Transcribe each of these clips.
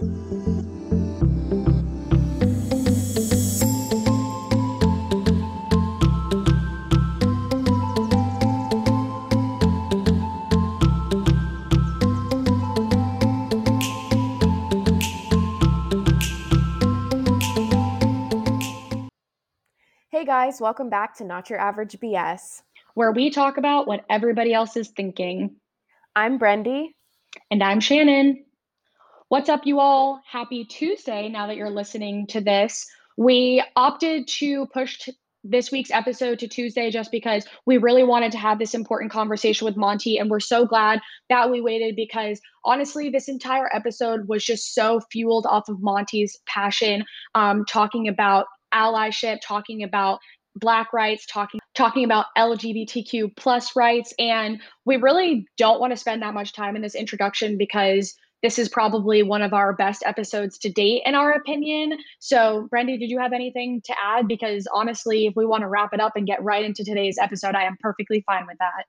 Hey guys, welcome back to Not Your Average BS, where we talk about what everybody else is thinking. I'm Brandy. And I'm Shannon. What's up, you all? Happy Tuesday now that you're listening to this. We opted to push t- this week's episode to Tuesday just because we really wanted to have this important conversation with Monty. And we're so glad that we waited because honestly, this entire episode was just so fueled off of Monty's passion, um, talking about allyship, talking about black rights talking talking about lgbtq plus rights and we really don't want to spend that much time in this introduction because this is probably one of our best episodes to date in our opinion. So Brandy, did you have anything to add? Because honestly if we want to wrap it up and get right into today's episode i am perfectly fine with that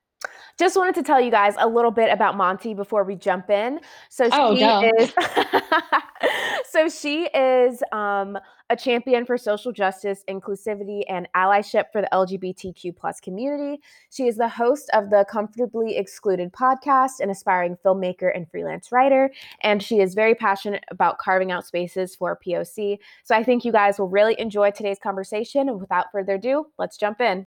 just wanted to tell you guys a little bit about Monty before we jump in. So oh, she no. is so she is um, a champion for social justice, inclusivity, and allyship for the LGBTQ plus community. She is the host of the Comfortably Excluded podcast, an aspiring filmmaker and freelance writer, and she is very passionate about carving out spaces for POC. So I think you guys will really enjoy today's conversation. And without further ado, let's jump in.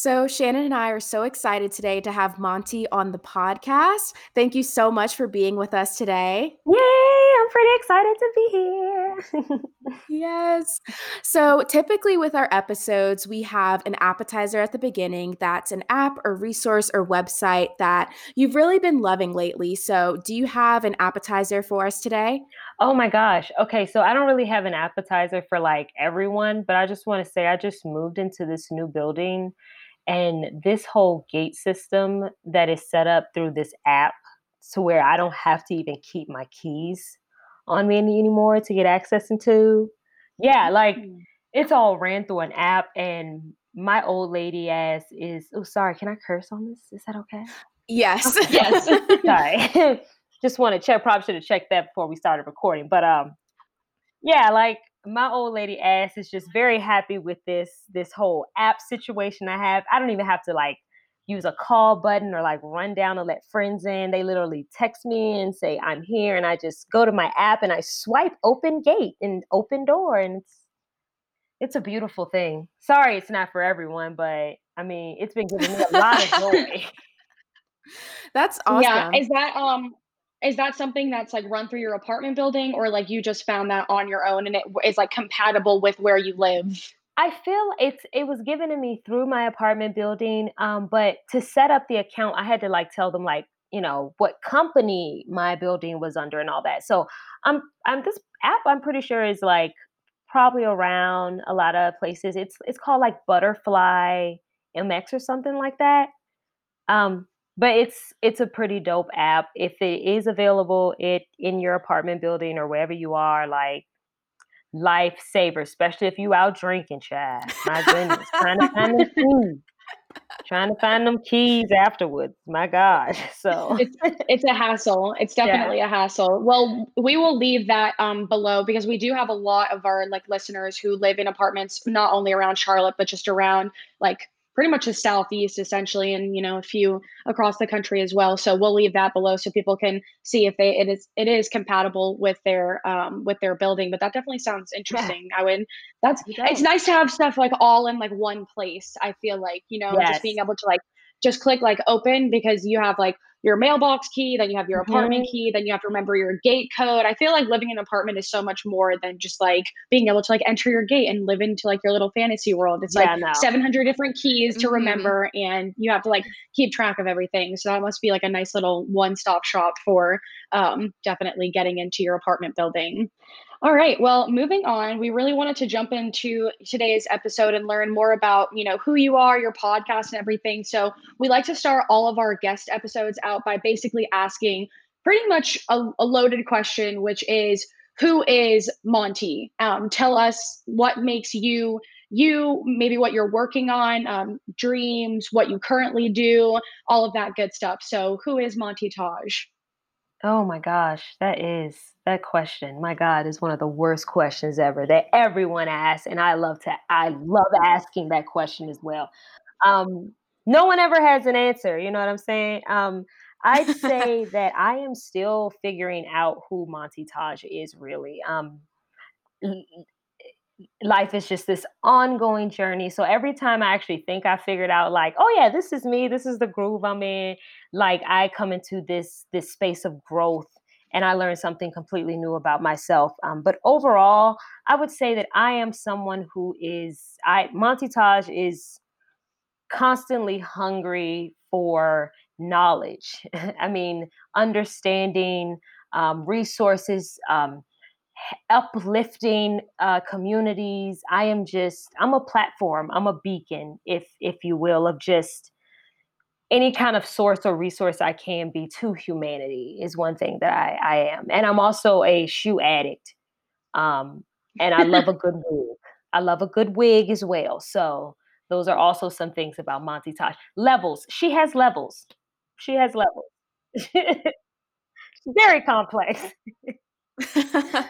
So, Shannon and I are so excited today to have Monty on the podcast. Thank you so much for being with us today. Yay! I'm pretty excited to be here. yes. So, typically with our episodes, we have an appetizer at the beginning that's an app or resource or website that you've really been loving lately. So, do you have an appetizer for us today? Oh my gosh. Okay, so I don't really have an appetizer for like everyone, but I just want to say I just moved into this new building and this whole gate system that is set up through this app to where I don't have to even keep my keys on me anymore to get access into. Yeah, like mm. it's all ran through an app and my old lady ass is oh sorry, can I curse on this? Is that okay? Yes. yes. sorry. Just want to check probably should have checked that before we started recording. But um yeah, like my old lady ass is just very happy with this this whole app situation I have. I don't even have to like use a call button or like run down and let friends in. They literally text me and say I'm here and I just go to my app and I swipe open gate and open door and it's it's a beautiful thing. Sorry it's not for everyone, but I mean, it's been giving me a lot of joy. That's awesome. Yeah, is that um is that something that's like run through your apartment building or like you just found that on your own and it is like compatible with where you live? I feel it's it was given to me through my apartment building. Um, but to set up the account, I had to like tell them like, you know, what company my building was under and all that. So I'm I'm this app I'm pretty sure is like probably around a lot of places. It's it's called like Butterfly MX or something like that. Um, but it's it's a pretty dope app if it is available it in your apartment building or wherever you are like lifesaver especially if you out drinking chad my goodness trying to find them keys. Trying to find them keys afterwards my gosh so. It's, it's a hassle it's definitely yeah. a hassle. Well we will leave that um, below because we do have a lot of our like listeners who live in apartments not only around charlotte but just around like pretty much the southeast essentially and you know a few across the country as well so we'll leave that below so people can see if they it is it is compatible with their um with their building but that definitely sounds interesting yeah. i would that's it's nice to have stuff like all in like one place i feel like you know yes. just being able to like just click like open because you have like your mailbox key, then you have your apartment mm-hmm. key, then you have to remember your gate code. I feel like living in an apartment is so much more than just like being able to like enter your gate and live into like your little fantasy world. It's yeah, like no. 700 different keys to mm-hmm. remember and you have to like keep track of everything. So that must be like a nice little one-stop shop for um, definitely getting into your apartment building. All right. Well, moving on, we really wanted to jump into today's episode and learn more about, you know, who you are, your podcast and everything. So, we like to start all of our guest episodes out by basically asking pretty much a, a loaded question, which is who is Monty? Um, tell us what makes you you, maybe what you're working on, um, dreams, what you currently do, all of that good stuff. So, who is Monty Taj? Oh my gosh, that is that question. My God, is one of the worst questions ever that everyone asks, and I love to I love asking that question as well. Um, no one ever has an answer, you know what I'm saying? Um, I'd say that I am still figuring out who Monty Taj is really. Um, life is just this ongoing journey. So every time I actually think I figured out like, oh yeah, this is me, this is the groove I'm in, like I come into this this space of growth and I learn something completely new about myself. Um, but overall, I would say that I am someone who is I Monty Taj is constantly hungry for knowledge. I mean, understanding um, resources, um, uplifting uh, communities. I am just I'm a platform. I'm a beacon, if if you will, of just any kind of source or resource I can be to humanity is one thing that I, I am. And I'm also a shoe addict. Um, and I love a good wig. I love a good wig as well. So those are also some things about Monty Taj. Levels. She has levels. She has levels. very complex.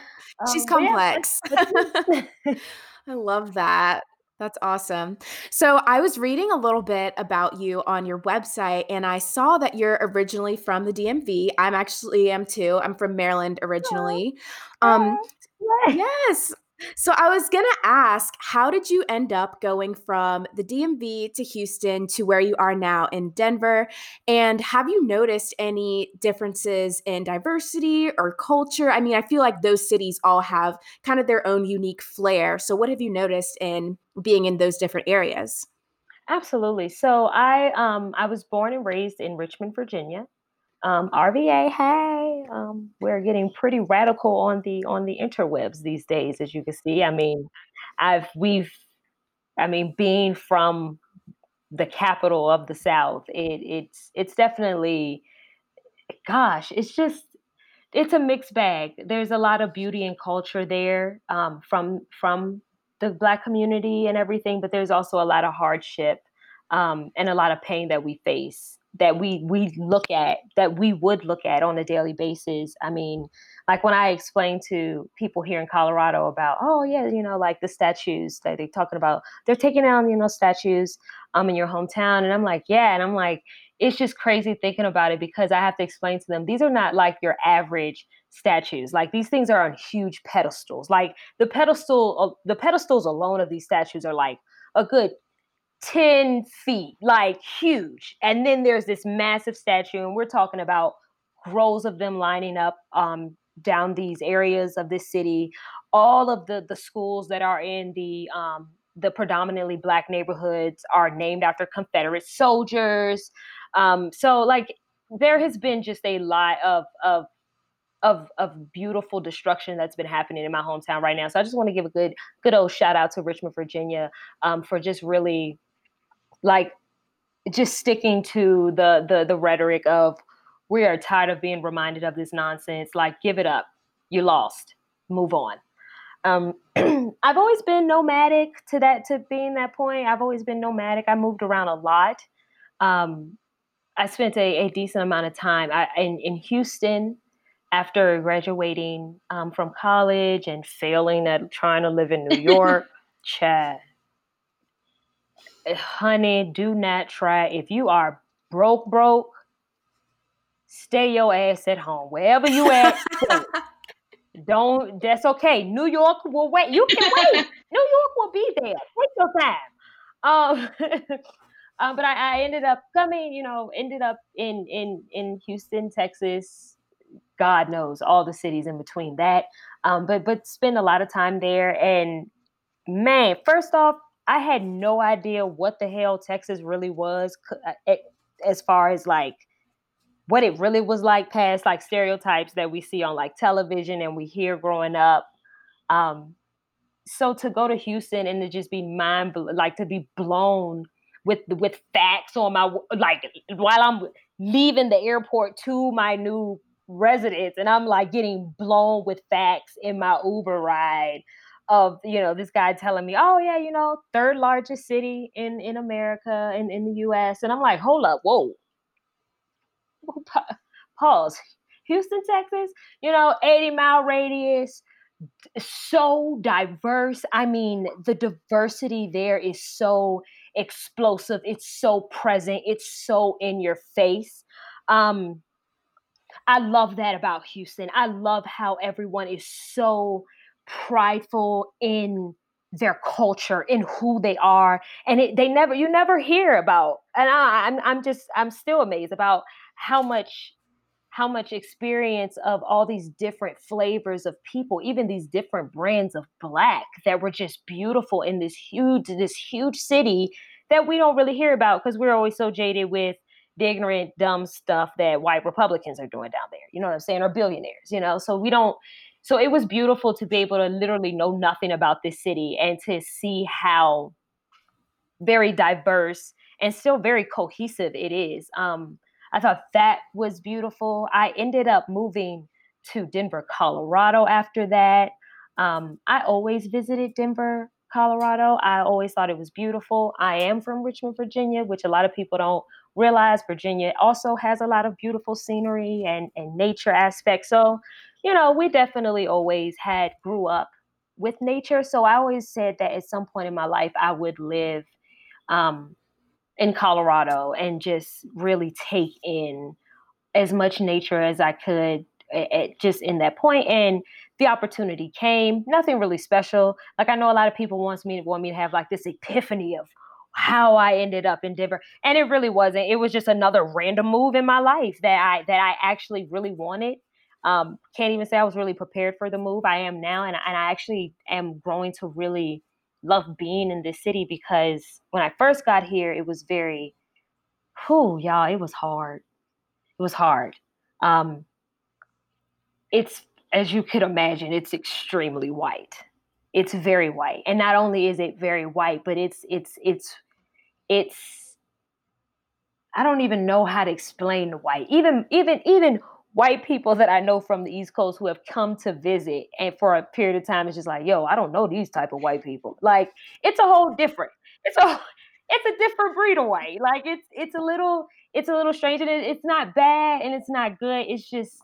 She's um, complex. Yeah. I love that. That's awesome. So, I was reading a little bit about you on your website and I saw that you're originally from the DMV. I'm actually am too. I'm from Maryland originally. Um yes. So I was going to ask, how did you end up going from the DMV to Houston to where you are now in Denver? And have you noticed any differences in diversity or culture? I mean, I feel like those cities all have kind of their own unique flair. So what have you noticed in being in those different areas? Absolutely. So I um I was born and raised in Richmond, Virginia. Um, RVA, hey, um, we're getting pretty radical on the on the interwebs these days, as you can see. I mean, I've we've, I mean, being from the capital of the South, it, it's it's definitely, gosh, it's just it's a mixed bag. There's a lot of beauty and culture there um, from from the Black community and everything, but there's also a lot of hardship um, and a lot of pain that we face that we we look at that we would look at on a daily basis. I mean like when i explain to people here in colorado about oh yeah you know like the statues that they're talking about they're taking down you know statues um in your hometown and i'm like yeah and i'm like it's just crazy thinking about it because i have to explain to them these are not like your average statues. Like these things are on huge pedestals. Like the pedestal the pedestals alone of these statues are like a good 10 feet, like huge. And then there's this massive statue, and we're talking about rows of them lining up um, down these areas of this city. All of the the schools that are in the um, the predominantly black neighborhoods are named after Confederate soldiers. Um, so like there has been just a lot of of of of beautiful destruction that's been happening in my hometown right now. So I just want to give a good good old shout out to Richmond, Virginia, um, for just really like just sticking to the the the rhetoric of we are tired of being reminded of this nonsense. Like give it up. You lost. Move on. Um, i've always been nomadic to that to being that point. I've always been nomadic. I moved around a lot. Um, i spent a, a, decent amount of time I, in, in houston after graduating um, from college and failing at trying to live in new york. Chad honey, do not try. If you are broke, broke, stay your ass at home. Wherever you at, don't. That's okay. New York will wait. You can wait. New York will be there. Take your time. Um, um but I, I ended up coming. You know, ended up in in in Houston, Texas. God knows all the cities in between that. Um, but but spend a lot of time there and man, first off, I had no idea what the hell Texas really was uh, as far as like what it really was like past like stereotypes that we see on like television and we hear growing up. Um, so to go to Houston and to just be mind like to be blown with with facts on my like while I'm leaving the airport to my new residence and I'm like getting blown with facts in my Uber ride of you know this guy telling me, oh yeah, you know, third largest city in in America in in the U.S. And I'm like, hold up, whoa, pause. Houston, Texas, you know, 80 mile radius, so diverse. I mean, the diversity there is so explosive. It's so present. It's so in your face. Um, I love that about Houston. I love how everyone is so prideful in their culture, in who they are, and it, they never, you never hear about. And I, I'm, I'm just, I'm still amazed about how much how much experience of all these different flavors of people, even these different brands of black that were just beautiful in this huge, this huge city that we don't really hear about because we're always so jaded with the ignorant, dumb stuff that white Republicans are doing down there. You know what I'm saying? Or billionaires, you know? So we don't so it was beautiful to be able to literally know nothing about this city and to see how very diverse and still very cohesive it is. Um, I thought that was beautiful. I ended up moving to Denver, Colorado after that. Um, I always visited Denver, Colorado. I always thought it was beautiful. I am from Richmond, Virginia, which a lot of people don't realize. Virginia also has a lot of beautiful scenery and, and nature aspects. So, you know, we definitely always had grew up with nature. So I always said that at some point in my life, I would live um, in Colorado and just really take in as much nature as I could at, at just in that point. And the opportunity came. Nothing really special. Like I know a lot of people wants me to want me to have like this epiphany of how I ended up in Denver, and it really wasn't. It was just another random move in my life that I that I actually really wanted. Um, can't even say I was really prepared for the move. I am now, and, and I actually am growing to really love being in this city because when I first got here, it was very, whew, y'all, it was hard. It was hard. Um, it's, as you could imagine, it's extremely white. It's very white. And not only is it very white, but it's, it's, it's, it's, I don't even know how to explain white. Even, even, even white people that I know from the East Coast who have come to visit and for a period of time it's just like, yo, I don't know these type of white people. Like it's a whole different. It's a it's a different breed of white. Like it's it's a little it's a little strange and it, it's not bad and it's not good. It's just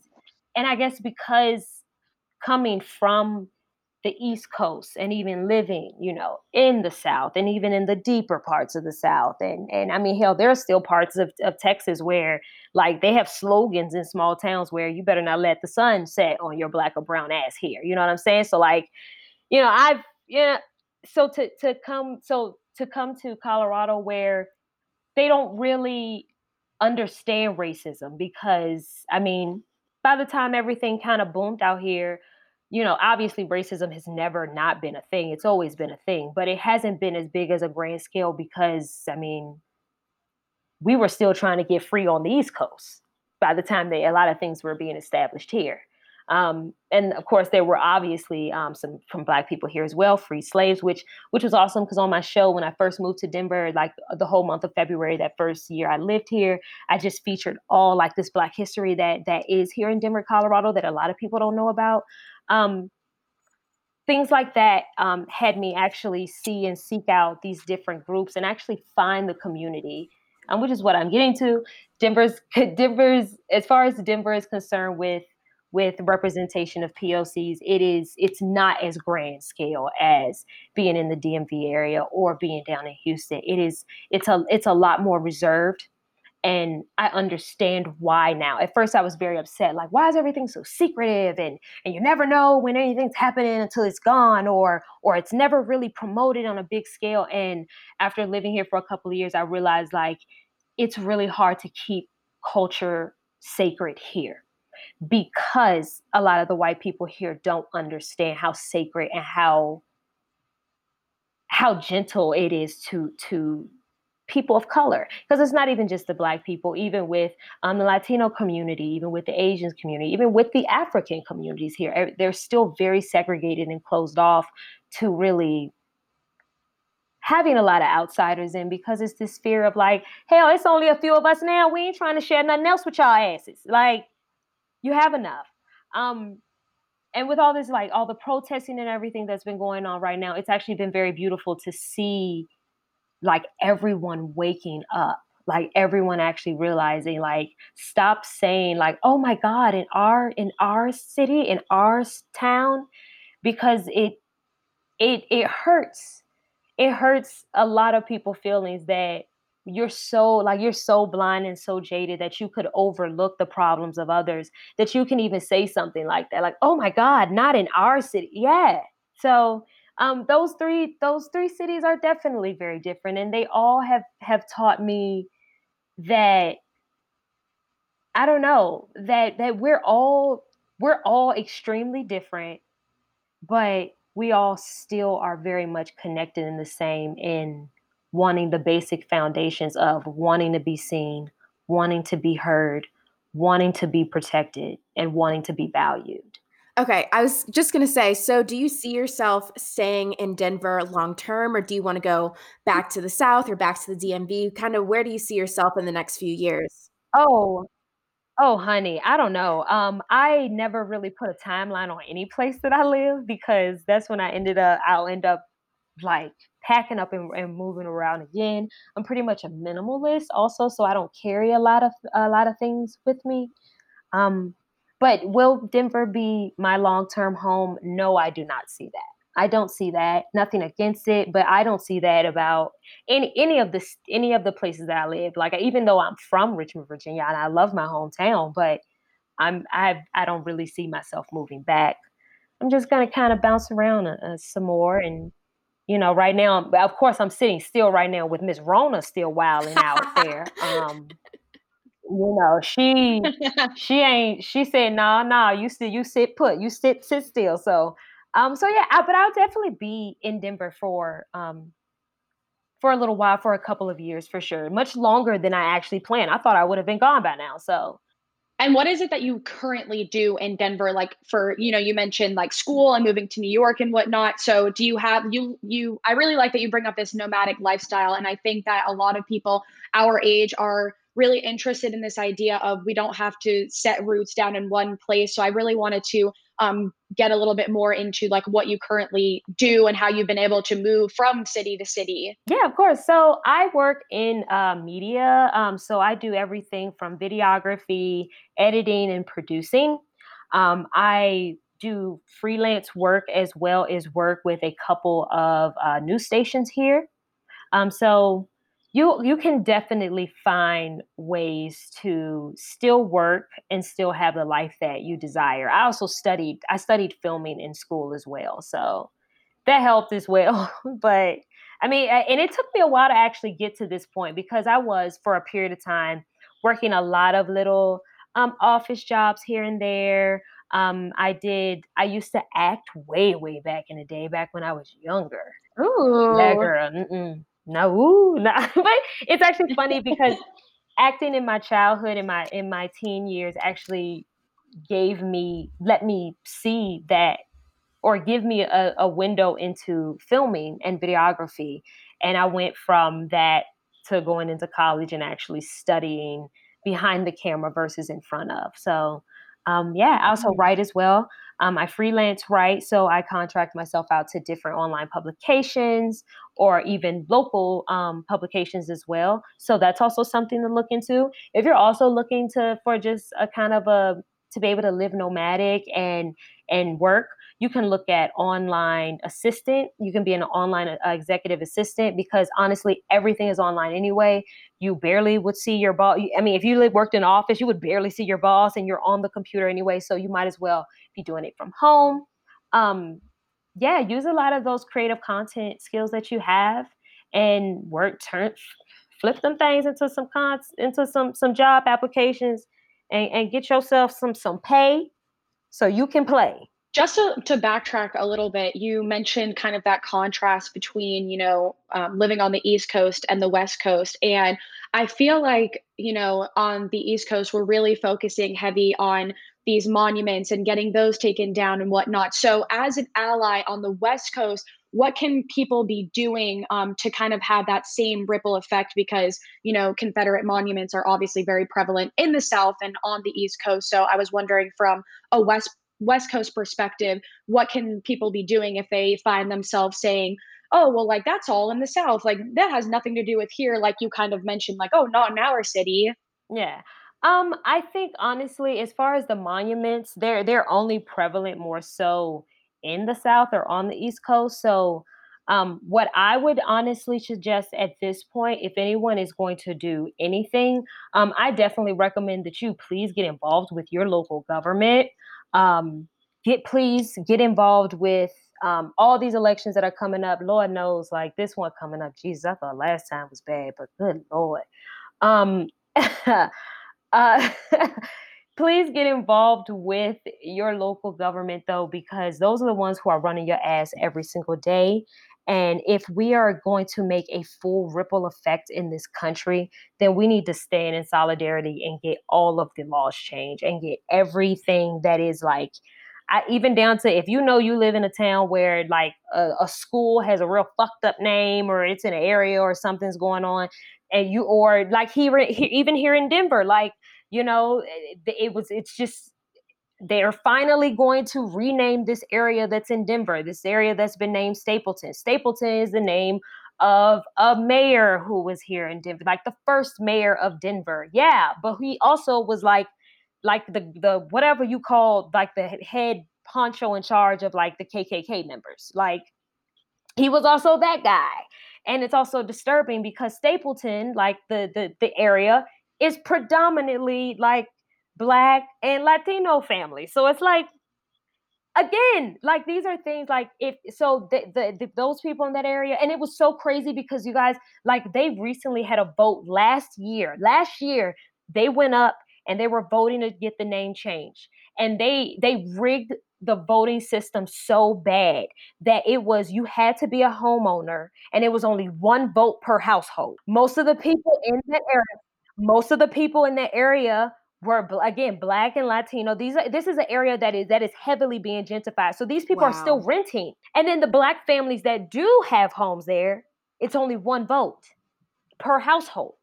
and I guess because coming from the East Coast and even living, you know, in the South and even in the deeper parts of the South. And and I mean, hell, there are still parts of, of Texas where like they have slogans in small towns where you better not let the sun set on your black or brown ass here. You know what I'm saying? So like, you know, I've yeah, so to to come so to come to Colorado where they don't really understand racism because I mean, by the time everything kind of boomed out here, you know, obviously racism has never not been a thing. It's always been a thing, but it hasn't been as big as a grand scale because, I mean, we were still trying to get free on the East Coast by the time they, a lot of things were being established here. Um, and of course, there were obviously um, some from Black people here as well, free slaves, which which was awesome because on my show when I first moved to Denver, like the whole month of February, that first year I lived here, I just featured all like this Black history that that is here in Denver, Colorado, that a lot of people don't know about. Um, things like that um, had me actually see and seek out these different groups and actually find the community, um, which is what I'm getting to. Denver's Denver's as far as Denver is concerned with with representation of POCs, it is it's not as grand scale as being in the DMV area or being down in Houston. It is it's a it's a lot more reserved and I understand why now. At first, I was very upset, like, why is everything so secretive, and and you never know when anything's happening until it's gone, or or it's never really promoted on a big scale. And after living here for a couple of years, I realized like it's really hard to keep culture sacred here because a lot of the white people here don't understand how sacred and how how gentle it is to to people of color because it's not even just the black people even with um, the latino community even with the asian community even with the african communities here they're still very segregated and closed off to really having a lot of outsiders in because it's this fear of like hell it's only a few of us now. We ain't trying to share nothing else with y'all asses. Like you have enough. Um and with all this like all the protesting and everything that's been going on right now, it's actually been very beautiful to see like everyone waking up like everyone actually realizing like stop saying like oh my god in our in our city in our town because it it it hurts. It hurts a lot of people feelings that you're so like you're so blind and so jaded that you could overlook the problems of others that you can even say something like that like oh my god not in our city. Yeah. So um those three those three cities are definitely very different and they all have have taught me that I don't know that that we're all we're all extremely different, but we all still are very much connected in the same in wanting the basic foundations of wanting to be seen, wanting to be heard, wanting to be protected, and wanting to be valued. Okay, I was just going to say so do you see yourself staying in Denver long term or do you want to go back to the south or back to the DMV? Kind of where do you see yourself in the next few years? Oh, oh honey, I don't know. Um I never really put a timeline on any place that I live because that's when I ended up I'll end up like packing up and, and moving around again. I'm pretty much a minimalist also, so I don't carry a lot of a lot of things with me. Um but will Denver be my long term home? No, I do not see that. I don't see that. Nothing against it, but I don't see that about any any of the any of the places that I live. Like even though I'm from Richmond, Virginia, and I love my hometown, but I'm I I don't really see myself moving back. I'm just gonna kind of bounce around uh, uh, some more, and you know, right now, of course, I'm sitting still right now with Miss Rona still wilding out there. Um, you know, she she ain't she said, nah, nah, you sit you sit put, you sit sit still. So um so yeah, I, but I'll definitely be in Denver for um for a little while, for a couple of years for sure. Much longer than I actually planned. I thought I would have been gone by now. So and what is it that you currently do in Denver? Like for, you know, you mentioned like school and moving to New York and whatnot. So do you have you you I really like that you bring up this nomadic lifestyle. And I think that a lot of people our age are really interested in this idea of we don't have to set roots down in one place. So I really wanted to um, get a little bit more into like what you currently do and how you've been able to move from city to city. Yeah, of course. So I work in uh, media. Um, so I do everything from videography, editing, and producing. Um, I do freelance work as well as work with a couple of uh, news stations here. Um, so you you can definitely find ways to still work and still have the life that you desire. I also studied I studied filming in school as well, so that helped as well. but I mean, and it took me a while to actually get to this point because I was for a period of time working a lot of little um, office jobs here and there. Um, I did. I used to act way, way back in the day, back when I was younger. Ooh, yeah, girl. Mm-mm no, ooh, no. but it's actually funny because acting in my childhood in my in my teen years actually gave me let me see that or give me a, a window into filming and videography and i went from that to going into college and actually studying behind the camera versus in front of so um, yeah i also mm. write as well um, I freelance right? so I contract myself out to different online publications or even local um, publications as well. So that's also something to look into. If you're also looking to for just a kind of a to be able to live nomadic and and work, you can look at online assistant. You can be an online uh, executive assistant because honestly, everything is online anyway. You barely would see your boss. I mean, if you worked in office, you would barely see your boss, and you're on the computer anyway. So you might as well be doing it from home. Um, yeah, use a lot of those creative content skills that you have and work turn flip them things into some cons into some some job applications and, and get yourself some some pay so you can play just to, to backtrack a little bit you mentioned kind of that contrast between you know um, living on the east coast and the west coast and i feel like you know on the east coast we're really focusing heavy on these monuments and getting those taken down and whatnot. So, as an ally on the West Coast, what can people be doing um, to kind of have that same ripple effect? Because, you know, Confederate monuments are obviously very prevalent in the South and on the East Coast. So, I was wondering from a West West Coast perspective, what can people be doing if they find themselves saying, oh, well, like that's all in the South. Like that has nothing to do with here. Like you kind of mentioned, like, oh, not in our city. Yeah. Um, I think honestly, as far as the monuments, they're they're only prevalent more so in the South or on the East Coast. So um, what I would honestly suggest at this point, if anyone is going to do anything, um, I definitely recommend that you please get involved with your local government. Um, get please get involved with um, all these elections that are coming up. Lord knows, like this one coming up. Jesus, I thought last time was bad, but good Lord. Um, uh, please get involved with your local government though, because those are the ones who are running your ass every single day. And if we are going to make a full ripple effect in this country, then we need to stand in solidarity and get all of the laws changed and get everything that is like I, even down to if you know you live in a town where like a, a, school has a real fucked up name or it's in an area or something's going on and you or like here even here in denver like you know eh, eh, it, it was it's just they're finally going to rename this area that's in denver this area that's been named stapleton stapleton is the name of a mayor who was here in denver like the first mayor of denver yeah but he also was like like the the whatever you call like the head poncho in charge of like the KKK members. Like he was also that guy. And it's also disturbing because Stapleton, like the the the area, is predominantly like black and Latino family. So it's like again, like these are things like if so the, the, the, those people in that area, and it was so crazy because you guys like they recently had a vote last year. Last year they went up and they were voting to get the name changed and they they rigged the voting system so bad that it was you had to be a homeowner and it was only one vote per household most of the people in that area most of the people in that area were again black and latino these are this is an area that is that is heavily being gentrified so these people wow. are still renting and then the black families that do have homes there it's only one vote per household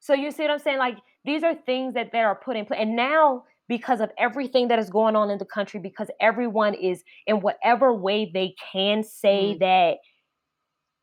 so you see what i'm saying like these are things that they are put in place. And now, because of everything that is going on in the country, because everyone is in whatever way they can say mm. that,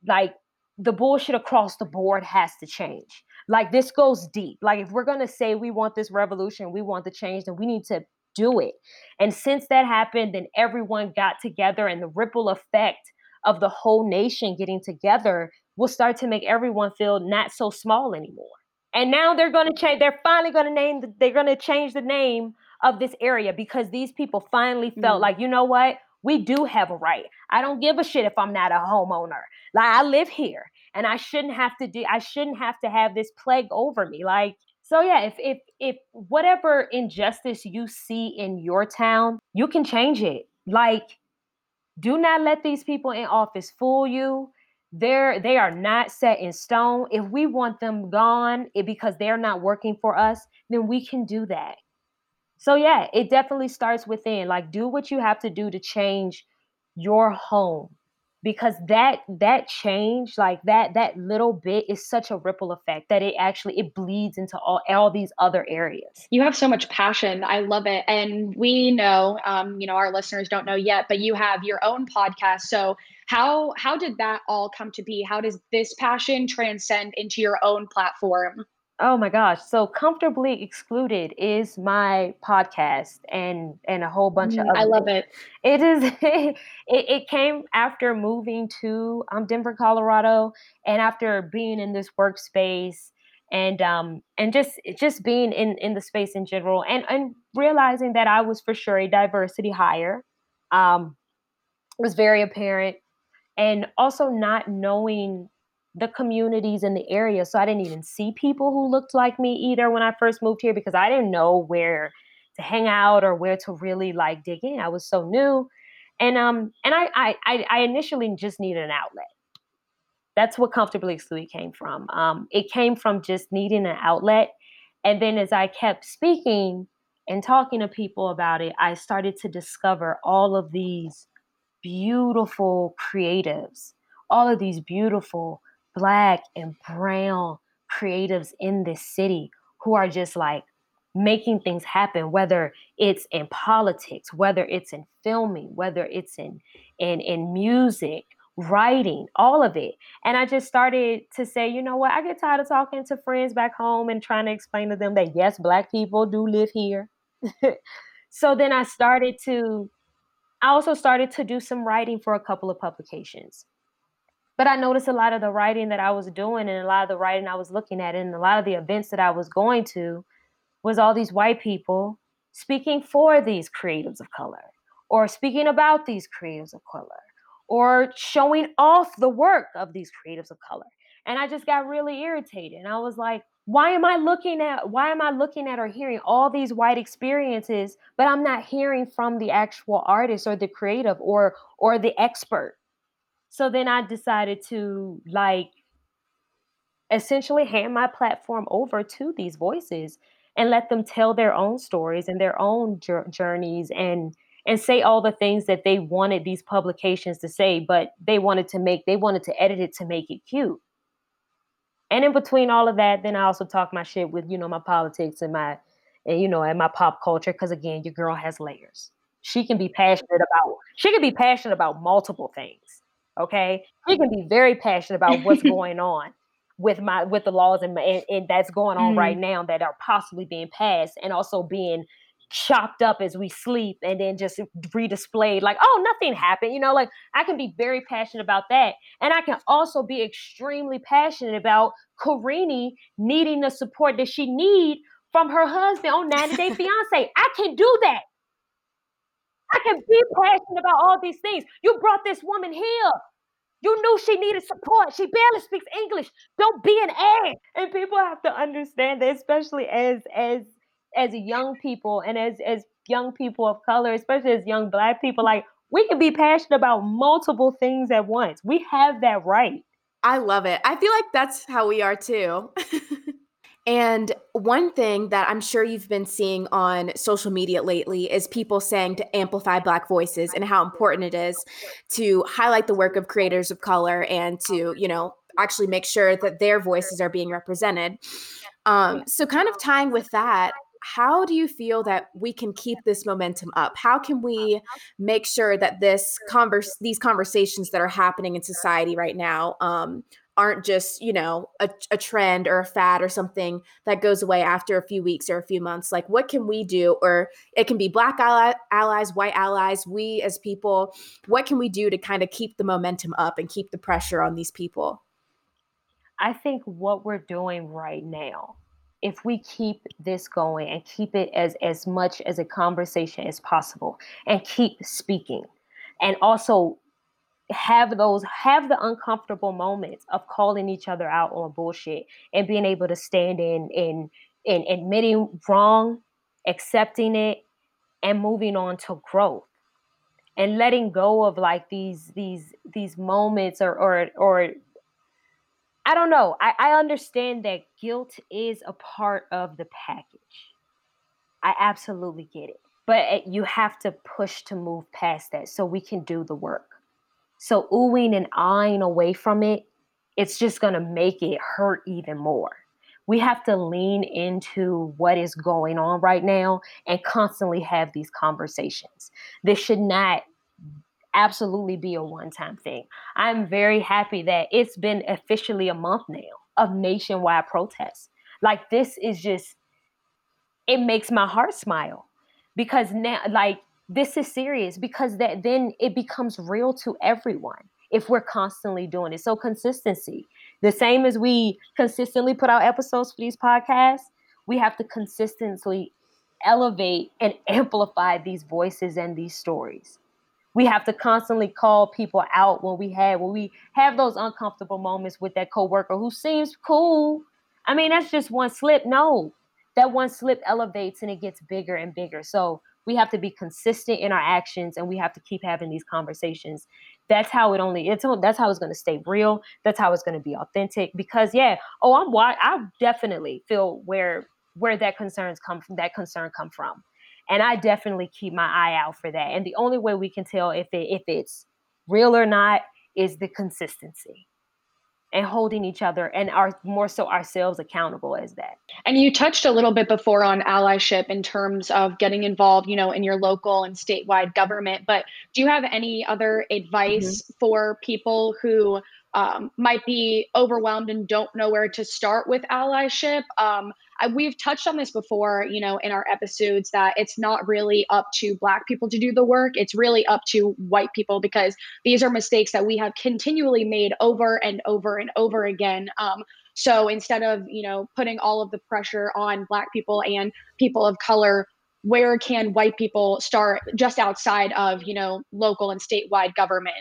like, the bullshit across the board has to change. Like, this goes deep. Like, if we're going to say we want this revolution, we want the change, then we need to do it. And since that happened, then everyone got together, and the ripple effect of the whole nation getting together will start to make everyone feel not so small anymore. And now they're going to change. They're finally going to name. The, they're going to change the name of this area because these people finally felt mm. like, you know what? We do have a right. I don't give a shit if I'm not a homeowner. Like I live here, and I shouldn't have to do. I shouldn't have to have this plague over me. Like so, yeah. If if if whatever injustice you see in your town, you can change it. Like, do not let these people in office fool you they're they are not set in stone if we want them gone it, because they're not working for us then we can do that so yeah it definitely starts within like do what you have to do to change your home because that that change like that that little bit is such a ripple effect that it actually it bleeds into all all these other areas. You have so much passion. I love it. And we know um, you know our listeners don't know yet but you have your own podcast. So how how did that all come to be? How does this passion transcend into your own platform Oh my gosh. So comfortably excluded is my podcast and and a whole bunch of mm, I love it. It is it, it came after moving to um Denver, Colorado and after being in this workspace and um and just just being in in the space in general and and realizing that I was for sure a diversity hire um was very apparent and also not knowing the communities in the area. So I didn't even see people who looked like me either when I first moved here because I didn't know where to hang out or where to really like dig in. I was so new. And um and I I I initially just needed an outlet. That's what comfortably excluded came from. Um it came from just needing an outlet. And then as I kept speaking and talking to people about it, I started to discover all of these beautiful creatives, all of these beautiful black and brown creatives in this city who are just like making things happen whether it's in politics whether it's in filming whether it's in in in music writing all of it. And i just started to say you know what? I get tired of talking to friends back home and trying to explain to them that yes black people do live here. So then i started to i also started to do some writing for a couple of publications but I noticed a lot of the writing that I was doing and a lot of the writing I was looking at and a lot of the events that I was going to was all these white people speaking for these creatives of color or speaking about these creatives of color or showing off the work of these creatives of color. And I just got really irritated. And I was like, why am I looking at why am I looking at or hearing all these white experiences, but I'm not hearing from the actual artist or the creative or or the expert? So then I decided to like essentially hand my platform over to these voices and let them tell their own stories and their own journeys and and say all the things that they wanted these publications to say but they wanted to make they wanted to edit it to make it cute. And in between all of that then i also talk my shit with you know my politics and my and you know and my pop culture because again your girl has layers. She can be passionate about she can be passionate about multiple things Okay, he can be very passionate about what's going on with my with the laws and, and, and that's going on mm. right now that are possibly being passed and also being chopped up as we sleep and then just redisplayed like oh nothing happened you know like i can be very passionate about that and i can also be extremely passionate about Karine needing the support that she need from her husband on 90 Day Fiance. I can do that. I can be passionate about all these things. You brought this woman here. You knew she needed support. She barely speaks English. Don't be an ass. And people have to understand that, especially as as as young people and as as young people of color, especially as young black people, like we can be passionate about multiple things at once. We have that right. I love it. I feel like that's how we are too. And one thing that I'm sure you've been seeing on social media lately is people saying to amplify Black voices and how important it is to highlight the work of creators of color and to, you know, actually make sure that their voices are being represented. Um, so, kind of tying with that, how do you feel that we can keep this momentum up? How can we make sure that this converse, these conversations that are happening in society right now, um, aren't just you know a, a trend or a fad or something that goes away after a few weeks or a few months. Like what can we do? Or it can be black ally, allies white allies we as people. What can we do to kind of keep the momentum up and keep the pressure on these people? I think what we're doing right now if we keep this going and keep it as as much as a conversation as possible and keep speaking. And also have those have the uncomfortable moments of calling each other out on bullshit and being able to stand in in in admitting wrong accepting it and moving on to growth and letting go of like these these these moments or or or I don't know. I, I understand that guilt is a part of the package. I absolutely get it. But eh, you have to push to move past that so we can do the work. So oohing and eyeing away from it, it's just going to make it hurt even more. We have to lean into what is going on right now and constantly have these conversations. This should not absolutely be a one time thing. I'm very happy that it's been officially a month now of nationwide protests. Like, this is just, it makes my heart smile because now, like, this is serious because that then it becomes real to everyone if we're constantly doing it. So consistency. The same as we consistently put out episodes for these podcasts, we have to consistently elevate and amplify these voices and these stories. We have to constantly call people out when we have when we have those uncomfortable moments with that coworker who seems cool. I mean, that's just one slip. No, that one slip elevates and it gets bigger and bigger. So we have to be consistent in our actions and we have to keep having these conversations. That's how it only it's that's how it's going to stay real. That's how it's going to be authentic because yeah oh i'm why i definitely feel where where that concerns come from that concern come from. And i definitely keep my eye out for that. And the only way we can tell if it if it's real or not is the consistency and holding each other and are more so ourselves accountable as that. And you touched a little bit before on allyship in terms of getting involved, you know, in your local and statewide government. But do you have any other advice mm-hmm. for people who um, might be overwhelmed and don't know where to start with allyship. Um, I, we've touched on this before, you know, in our episodes that it's not really up to Black people to do the work. It's really up to white people because these are mistakes that we have continually made over and over and over again. Um, so instead of, you know, putting all of the pressure on Black people and people of color, where can white people start just outside of, you know, local and statewide government?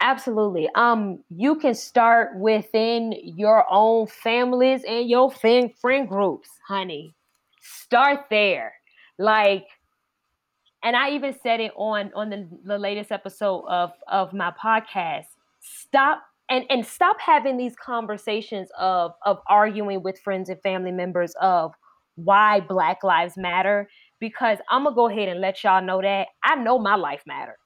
Absolutely. Um, you can start within your own families and your friend friend groups, honey. Start there. Like, and I even said it on on the, the latest episode of of my podcast. Stop and and stop having these conversations of of arguing with friends and family members of why Black Lives Matter. Because I'm gonna go ahead and let y'all know that I know my life matters.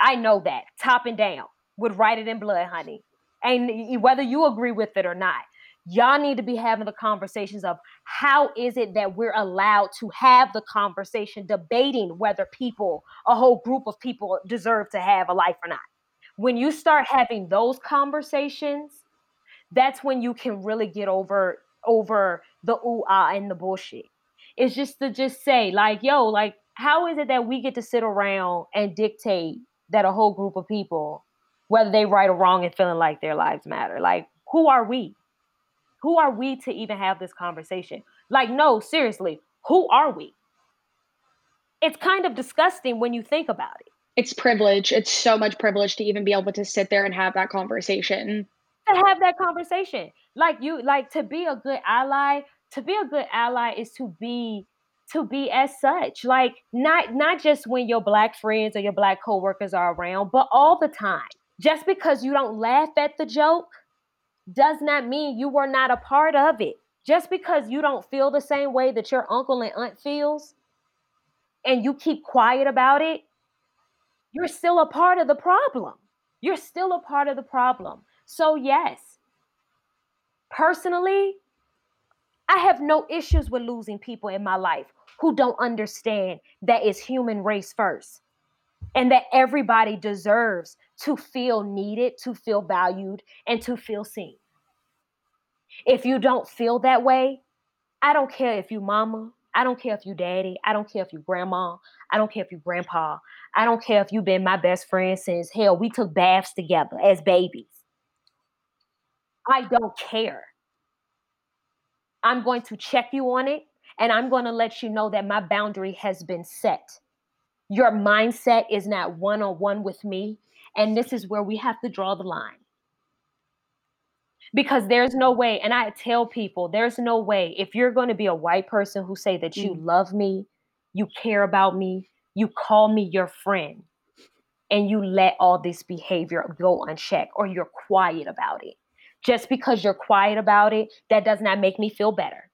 I know that top and down would write it in blood, honey. And whether you agree with it or not, y'all need to be having the conversations of how is it that we're allowed to have the conversation debating whether people, a whole group of people, deserve to have a life or not. When you start having those conversations, that's when you can really get over over the ooh ah and the bullshit. It's just to just say, like, yo, like, how is it that we get to sit around and dictate that a whole group of people, whether they right or wrong and feeling like their lives matter, like who are we? Who are we to even have this conversation? Like, no, seriously, who are we? It's kind of disgusting when you think about it. It's privilege. It's so much privilege to even be able to sit there and have that conversation. To have that conversation. Like you like to be a good ally, to be a good ally is to be to be as such like not not just when your black friends or your black coworkers are around but all the time. Just because you don't laugh at the joke does not mean you were not a part of it. Just because you don't feel the same way that your uncle and aunt feels and you keep quiet about it you're still a part of the problem. You're still a part of the problem. So yes personally I have no issues with losing people in my life who don't understand that it's human race first and that everybody deserves to feel needed, to feel valued, and to feel seen. If you don't feel that way, I don't care if you mama, I don't care if you daddy, I don't care if you grandma, I don't care if you grandpa, I don't care if you've been my best friend since hell, we took baths together as babies. I don't care. I'm going to check you on it and I'm going to let you know that my boundary has been set. Your mindset is not one on one with me. And this is where we have to draw the line. Because there's no way, and I tell people, there's no way if you're going to be a white person who say that you mm. love me, you care about me, you call me your friend, and you let all this behavior go unchecked or you're quiet about it. Just because you're quiet about it, that does not make me feel better.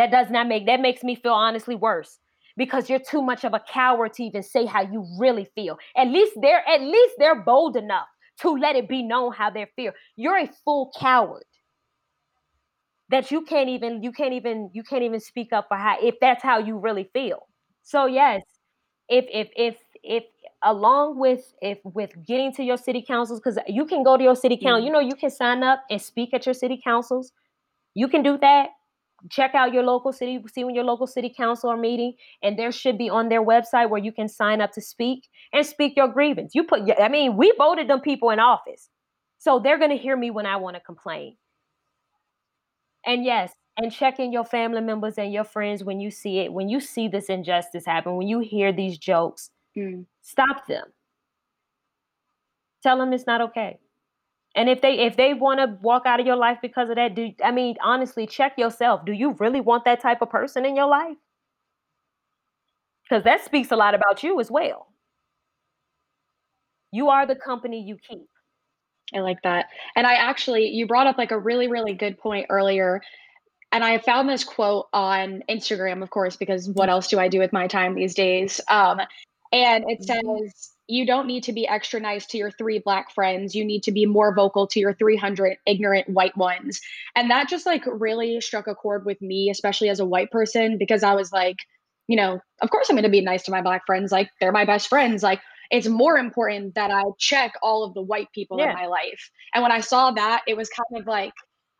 That does not make that makes me feel honestly worse because you're too much of a coward to even say how you really feel. At least they're at least they're bold enough to let it be known how they feel. You're a full coward that you can't even you can't even you can't even speak up for how if that's how you really feel. So yes, if if if if along with if with getting to your city councils because you can go to your city council, mm. you know you can sign up and speak at your city councils. You can do that check out your local city, see when your local city council are meeting, and there should be on their website where you can sign up to speak and speak your grievance. You put, I mean, we voted them people in office, so they're going to hear me when I want to complain. And yes, and check in your family members and your friends when you see it, when you see this injustice happen, when you hear these jokes, mm. stop them. Tell them it's not okay. And if they if they want to walk out of your life because of that, do I mean honestly check yourself. Do you really want that type of person in your life? Because that speaks a lot about you as well. You are the company you keep. I like that. And I actually you brought up like a really really good point earlier. And I found this quote on Instagram, of course, because what else do I do with my time these days? Um, and it mm-hmm. says you don't need to be extra nice to your three black friends. You need to be more vocal to your 300 ignorant white ones. And that just like really struck a chord with me, especially as a white person, because I was like, you know, of course I'm going to be nice to my black friends. Like they're my best friends. Like it's more important that I check all of the white people yeah. in my life. And when I saw that, it was kind of like,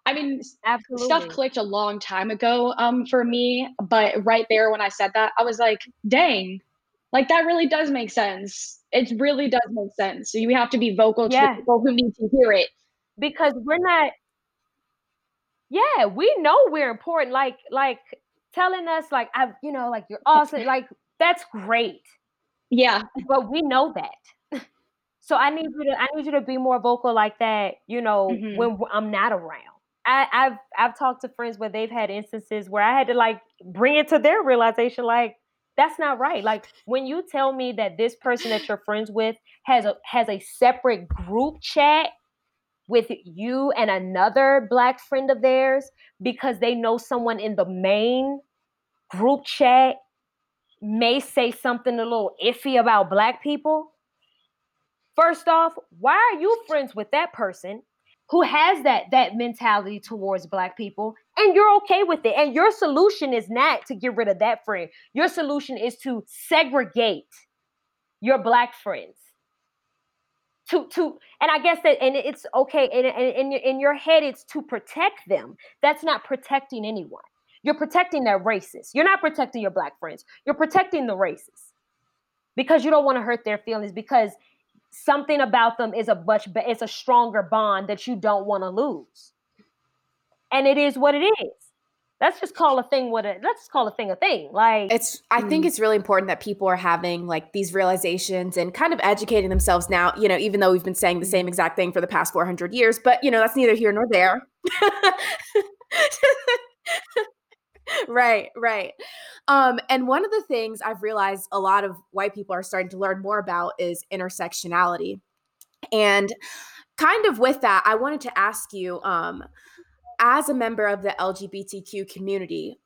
I mean, Absolutely. stuff clicked a long time ago um, for me. But right there, when I said that, I was like, dang, like that really does make sense. It really does make sense. So you have to be vocal yeah. to people who need to hear it. Because we're not yeah, we know we're important. Like, like telling us, like, I, you know, like you're awesome. like, that's great. Yeah. But we know that. so I need you to, I need you to be more vocal like that. You know, mm-hmm. when I'm not around. I, I've I've talked to friends where they've had instances where I had to like bring it to their realization, like, that's not right. Like when you tell me that this person that you're friends with has a has a separate group chat with you and another black friend of theirs because they know someone in the main group chat may say something a little iffy about black people. First off, why are you friends with that person who has that that mentality towards black people and you're okay with it and your solution is not to get rid of that friend. Your solution is to segregate your black friends. To to and i guess that and it's okay and in, in, in your head it's to protect them. That's not protecting anyone. You're protecting their races. You're not protecting your black friends. You're protecting the races. Because you don't want to hurt their feelings because something about them is a much it's a stronger bond that you don't want to lose and it is what it is let's just call a thing what it let's just call a thing a thing like it's i think mm. it's really important that people are having like these realizations and kind of educating themselves now you know even though we've been saying the same mm. exact thing for the past 400 years but you know that's neither here nor there right right. Um, and one of the things I've realized a lot of white people are starting to learn more about is intersectionality. And kind of with that, I wanted to ask you, um, as a member of the LGBTQ community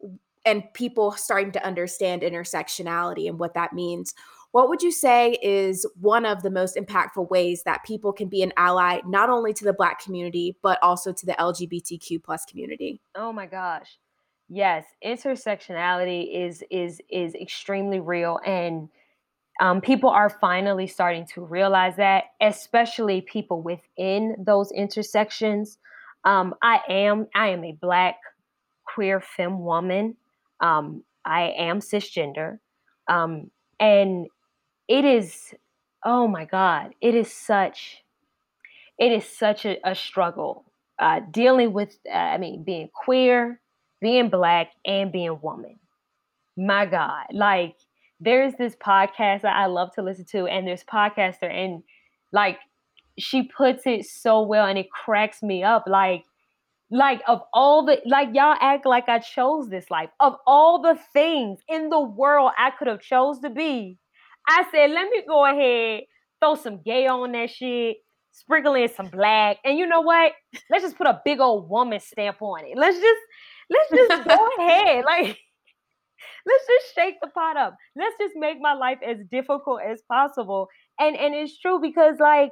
and people starting to understand intersectionality and what that means, what would you say is one of the most impactful ways that people can be an ally not only to the black community but also to the lgbtq plus community? Oh my gosh yes intersectionality is is is extremely real and um, people are finally starting to realize that especially people within those intersections. Um, i am i am a black queer femme woman. Um, i am cisgender. Um, and it is oh my god it is such it is such a, a struggle uh, dealing with uh, i mean being queer being black and being woman. My God, like there's this podcast that I love to listen to, and there's podcaster, and like she puts it so well, and it cracks me up. Like, like of all the like y'all act like I chose this life. Of all the things in the world I could have chose to be, I said, let me go ahead, throw some gay on that shit, sprinkle in some black, and you know what? Let's just put a big old woman stamp on it. Let's just let's just go ahead. Like, let's just shake the pot up. Let's just make my life as difficult as possible. And and it's true because like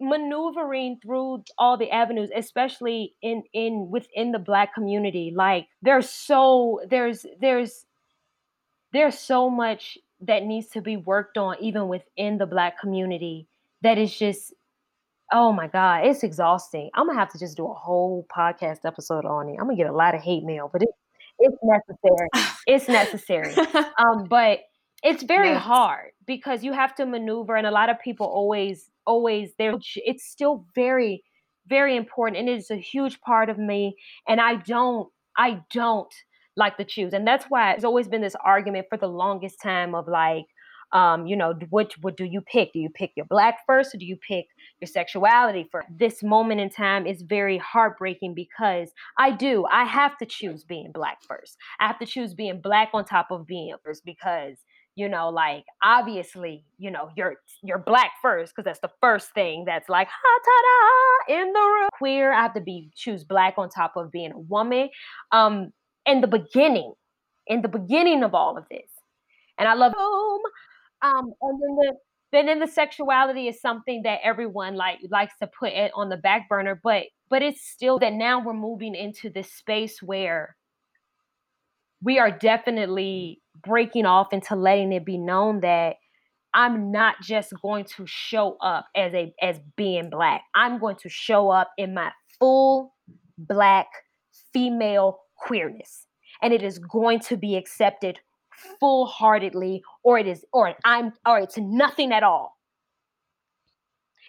maneuvering through all the avenues especially in in within the black community like there's so there's there's there's so much that needs to be worked on even within the black community that is just Oh my God, it's exhausting. I'm gonna have to just do a whole podcast episode on it. I'm gonna get a lot of hate mail, but it, it's necessary. it's necessary. Um, but it's very hard because you have to maneuver, and a lot of people always, always there. It's still very, very important, and it is a huge part of me. And I don't, I don't like to choose, and that's why it's always been this argument for the longest time of like, um, you know, which what do you pick? Do you pick your black first, or do you pick your sexuality first? This moment in time is very heartbreaking because I do. I have to choose being black first. I have to choose being black on top of being first because you know like obviously you know you're you're black first because that's the first thing that's like ha ta da in the room queer i have to be choose black on top of being a woman um in the beginning in the beginning of all of this and i love home um, and then the then then the sexuality is something that everyone like likes to put it on the back burner but but it's still that now we're moving into this space where we are definitely breaking off into letting it be known that I'm not just going to show up as a as being black. I'm going to show up in my full black female queerness. And it is going to be accepted full-heartedly or it is or I'm or it's nothing at all.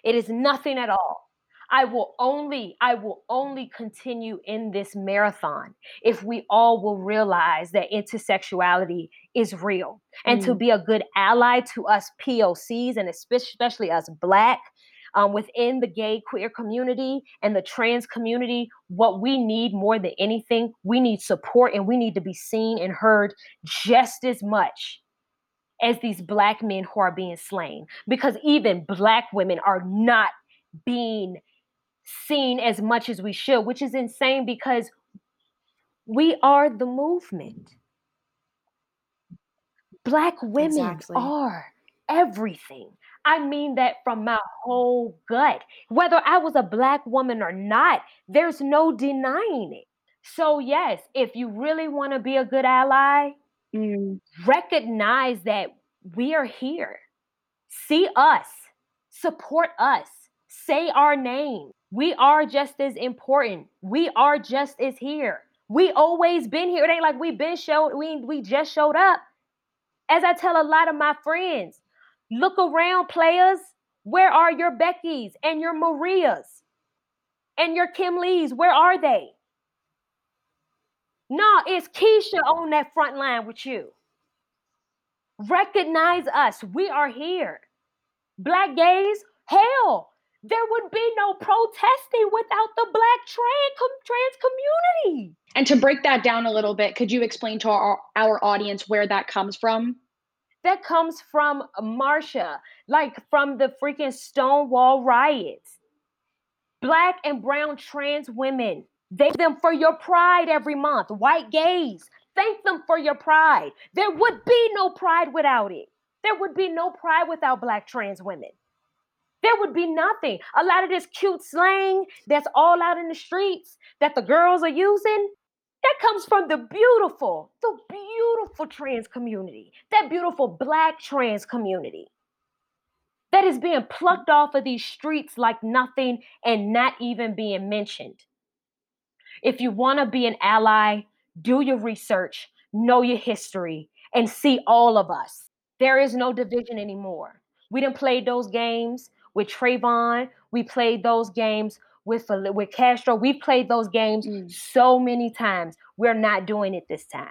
It is nothing at all. I will only, I will only continue in this marathon if we all will realize that intersexuality is real. And mm. to be a good ally to us POCs and especially us black um, within the gay queer community and the trans community, what we need more than anything, we need support and we need to be seen and heard just as much as these black men who are being slain. Because even black women are not being seen as much as we should, which is insane because we are the movement. Black women exactly. are everything. I mean that from my whole gut. Whether I was a black woman or not, there's no denying it. So, yes, if you really want to be a good ally, mm. recognize that we are here. See us, support us, say our name. We are just as important. We are just as here. We always been here. It ain't like we been showed. We we just showed up. As I tell a lot of my friends, look around, players. Where are your Beckys and your Marias and your Kim Lees? Where are they? No, it's Keisha on that front line with you. Recognize us. We are here. Black gays, hell, there would be no protesting without the black trans, trans community. And to break that down a little bit, could you explain to our, our audience where that comes from? That comes from Marsha, like from the freaking Stonewall riots. Black and brown trans women, thank them for your pride every month. White gays, thank them for your pride. There would be no pride without it. There would be no pride without black trans women there would be nothing. A lot of this cute slang that's all out in the streets that the girls are using, that comes from the beautiful, the beautiful trans community, that beautiful black trans community that is being plucked off of these streets like nothing and not even being mentioned. If you want to be an ally, do your research, know your history, and see all of us. There is no division anymore. We didn't play those games with Trayvon. We played those games with with Castro. We've played those games mm. so many times. We're not doing it this time.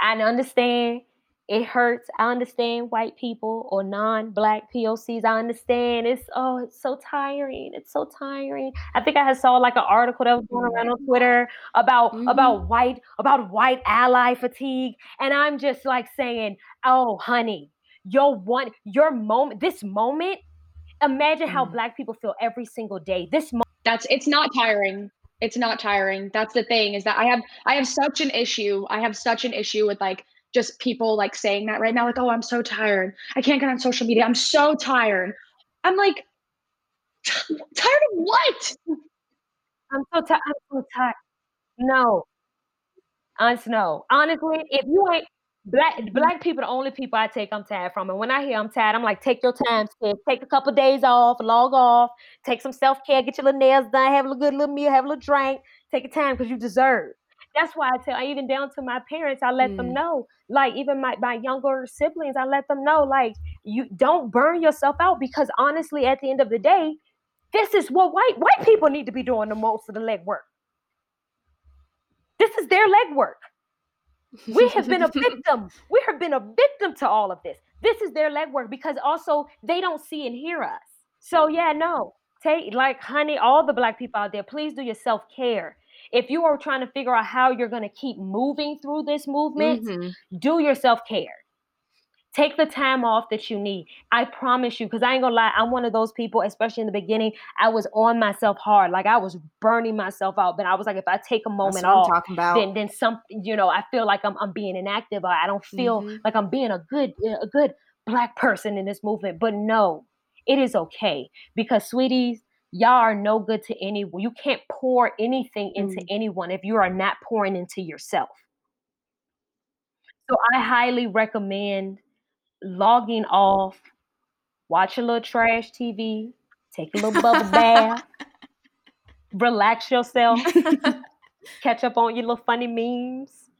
I understand it hurts. I understand white people or non-black POCs. I understand it's oh, it's so tiring. It's so tiring. I think I saw like an article that was going around on Twitter about mm-hmm. about white about white ally fatigue, and I'm just like saying, oh, honey, your one your moment, this moment Imagine how mm. black people feel every single day. This moment. That's it's not tiring. It's not tiring. That's the thing is that I have I have such an issue. I have such an issue with like just people like saying that right now like oh I'm so tired. I can't get on social media. I'm so tired. I'm like tired of what? I'm so tired. I'm so tired. No. Honest, no. Honestly, if you ain't Black black people the only people I take I'm tired from. And when I hear I'm tired, I'm like, take your time, kid. Take a couple of days off, log off, take some self-care, get your little nails done, have a good little meal, have a little drink, take a time because you deserve. That's why I tell even down to my parents, I let mm. them know. Like even my, my younger siblings, I let them know, like, you don't burn yourself out because honestly, at the end of the day, this is what white white people need to be doing the most of the legwork. This is their legwork. We have been a victim. We have been a victim to all of this. This is their legwork because also they don't see and hear us. So yeah, no. Take like honey, all the black people out there, please do your self-care. If you are trying to figure out how you're going to keep moving through this movement, mm-hmm. do your self-care. Take the time off that you need. I promise you, because I ain't gonna lie, I'm one of those people, especially in the beginning, I was on myself hard. Like I was burning myself out. But I was like, if I take a moment off, then then something, you know, I feel like I'm I'm being inactive. I don't feel mm-hmm. like I'm being a good a good black person in this movement. But no, it is okay because, sweeties, y'all are no good to anyone. You can't pour anything into mm. anyone if you are not pouring into yourself. So I highly recommend logging off, watch a little trash TV, take a little bubble bath, relax yourself, catch up on your little funny memes,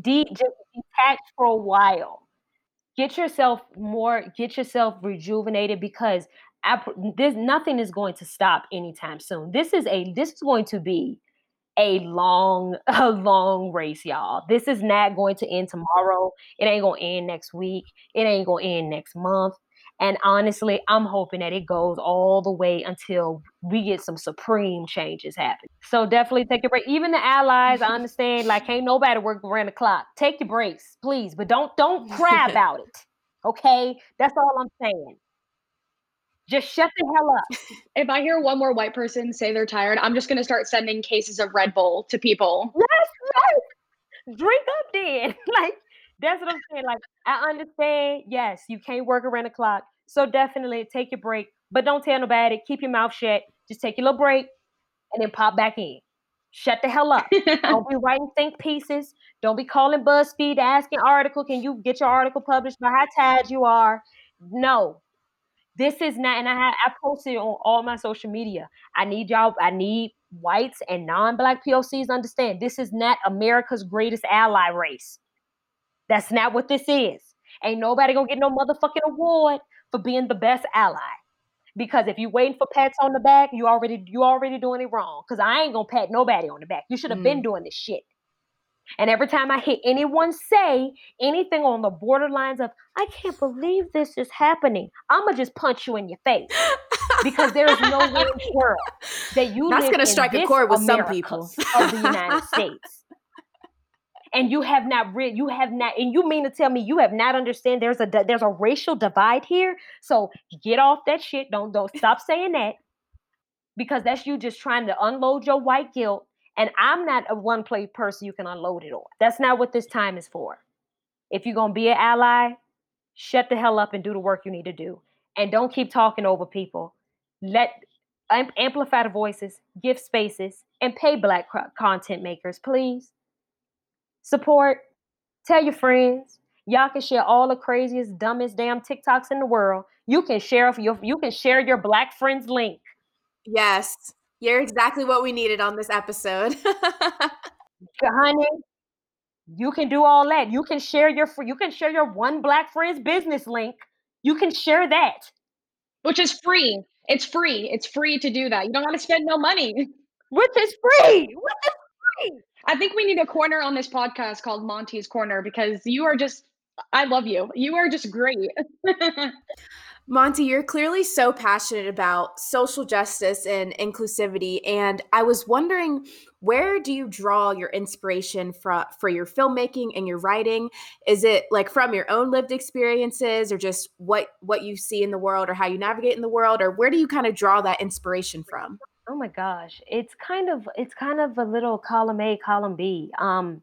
de- just detach for a while. Get yourself more, get yourself rejuvenated because this nothing is going to stop anytime soon. This is a this is going to be a long, a long race, y'all. This is not going to end tomorrow. It ain't gonna end next week. It ain't gonna end next month. And honestly, I'm hoping that it goes all the way until we get some supreme changes happen. So definitely take a break. Even the allies, I understand, like ain't nobody work around the clock. Take your breaks, please, but don't don't cry about it. Okay? That's all I'm saying. Just shut the hell up. If I hear one more white person say they're tired, I'm just gonna start sending cases of Red Bull to people. Yes, yes. Drink up then. like that's what I'm saying. Like I understand, yes, you can't work around the clock. So definitely take your break, but don't tell nobody. Keep your mouth shut. Just take your little break and then pop back in. Shut the hell up. don't be writing think pieces. Don't be calling BuzzFeed asking article. Can you get your article published by how tired you are? No, this is not, and I have, I posted on all my social media. I need y'all, I need whites and non-black POCs understand this is not America's greatest ally race. That's not what this is. Ain't nobody gonna get no motherfucking award for being the best ally. Because if you waiting for pats on the back, you already you already doing it wrong. Cause I ain't gonna pat nobody on the back. You should have mm. been doing this shit. And every time I hear anyone say anything on the borderlines of, I can't believe this is happening, I'm going to just punch you in your face. because there is no way in the world that you That's to strike a chord with America some people of the United States. And you have not read, you have not, and you mean to tell me you have not understand there's a there's a racial divide here. So get off that shit. Don't don't stop saying that because that's you just trying to unload your white guilt and I'm not a one play person you can unload it on. That's not what this time is for. If you're going to be an ally, shut the hell up and do the work you need to do. And don't keep talking over people. Let amplify the voices, give spaces, and pay black content makers, please. Support, tell your friends. Y'all can share all the craziest, dumbest damn TikToks in the world. You can share your you can share your black friends link. Yes. You're exactly what we needed on this episode. Honey, you can do all that. You can share your you can share your one black friends business link. You can share that. Which is free. It's free. It's free to do that. You don't want to spend no money. Which is free. Which is free. I think we need a corner on this podcast called Monty's Corner because you are just I love you. You are just great. Monty, you're clearly so passionate about social justice and inclusivity. And I was wondering, where do you draw your inspiration for, for your filmmaking and your writing? Is it like from your own lived experiences or just what, what you see in the world or how you navigate in the world? Or where do you kind of draw that inspiration from? Oh my gosh. It's kind of it's kind of a little column A, column B. Um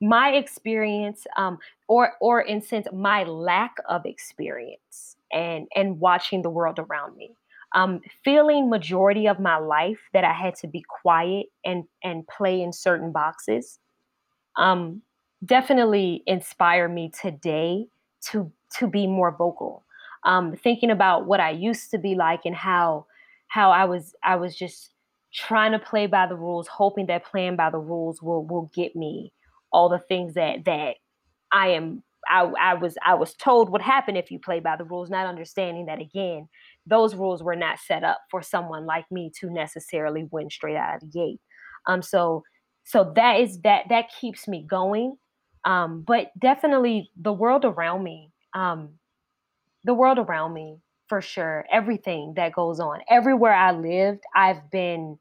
my experience, um, or or in sense, my lack of experience and and watching the world around me. Um, feeling majority of my life that i had to be quiet and and play in certain boxes um, definitely inspire me today to to be more vocal. Um, thinking about what i used to be like and how how i was i was just trying to play by the rules hoping that playing by the rules will will get me all the things that that i am I, I was I was told what happened if you play by the rules, not understanding that again, those rules were not set up for someone like me to necessarily win straight out of the gate. Um, so so that is that that keeps me going. Um, but definitely the world around me, um, the world around me for sure. Everything that goes on, everywhere I lived, I've been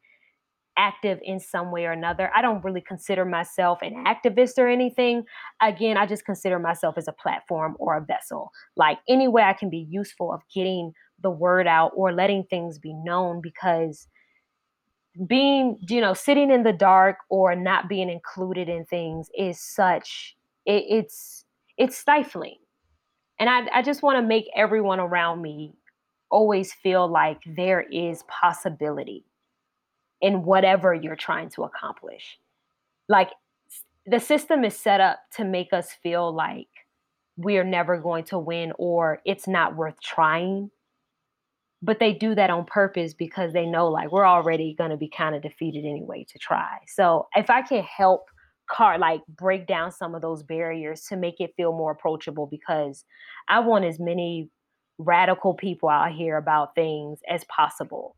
active in some way or another. I don't really consider myself an activist or anything. Again, I just consider myself as a platform or a vessel. Like any way I can be useful of getting the word out or letting things be known because being, you know, sitting in the dark or not being included in things is such it, it's it's stifling. And I, I just want to make everyone around me always feel like there is possibility in whatever you're trying to accomplish. Like the system is set up to make us feel like we're never going to win or it's not worth trying. But they do that on purpose because they know like we're already going to be kind of defeated anyway to try. So if I can help car like break down some of those barriers to make it feel more approachable because I want as many radical people out here about things as possible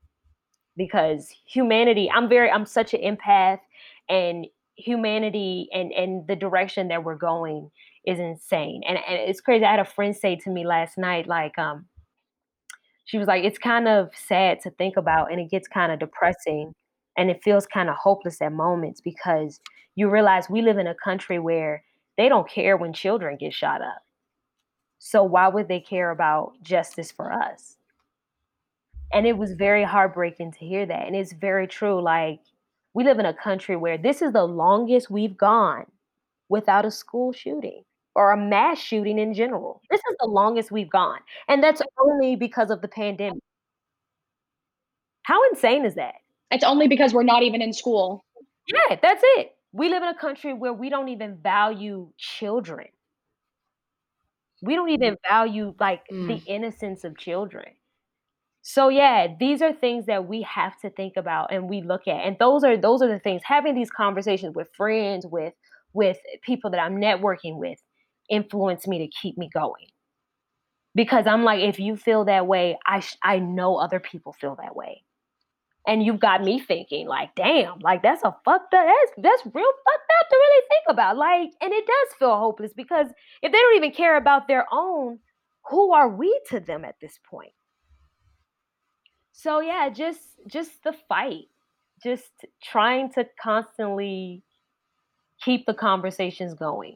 because humanity i'm very i'm such an empath and humanity and and the direction that we're going is insane. And, and it's crazy i had a friend say to me last night like um she was like it's kind of sad to think about and it gets kind of depressing and it feels kind of hopeless at moments because you realize we live in a country where they don't care when children get shot up. So why would they care about justice for us and it was very heartbreaking to hear that. And it's very true like we live in a country where this is the longest we've gone without a school shooting or a mass shooting in general. This is the longest we've gone and that's only because of the pandemic. How insane is that? It's only because we're not even in school. Yeah that's it. We live in a country where we don't even value children. We don't even value like mm. the innocence of children so yeah these are things that we have to think about and we look at and those are those are the things having these conversations with friends with with people that i'm networking with influence me to keep me going. Because i'm like if you feel that way i sh- i know other people feel that way. And you've got me thinking like damn like that's a fucked up that's that's real fucked up to really think about like and it does feel hopeless because if they don't even care about their own who are we to them at this point so yeah, just just the fight, just trying to constantly keep the conversations going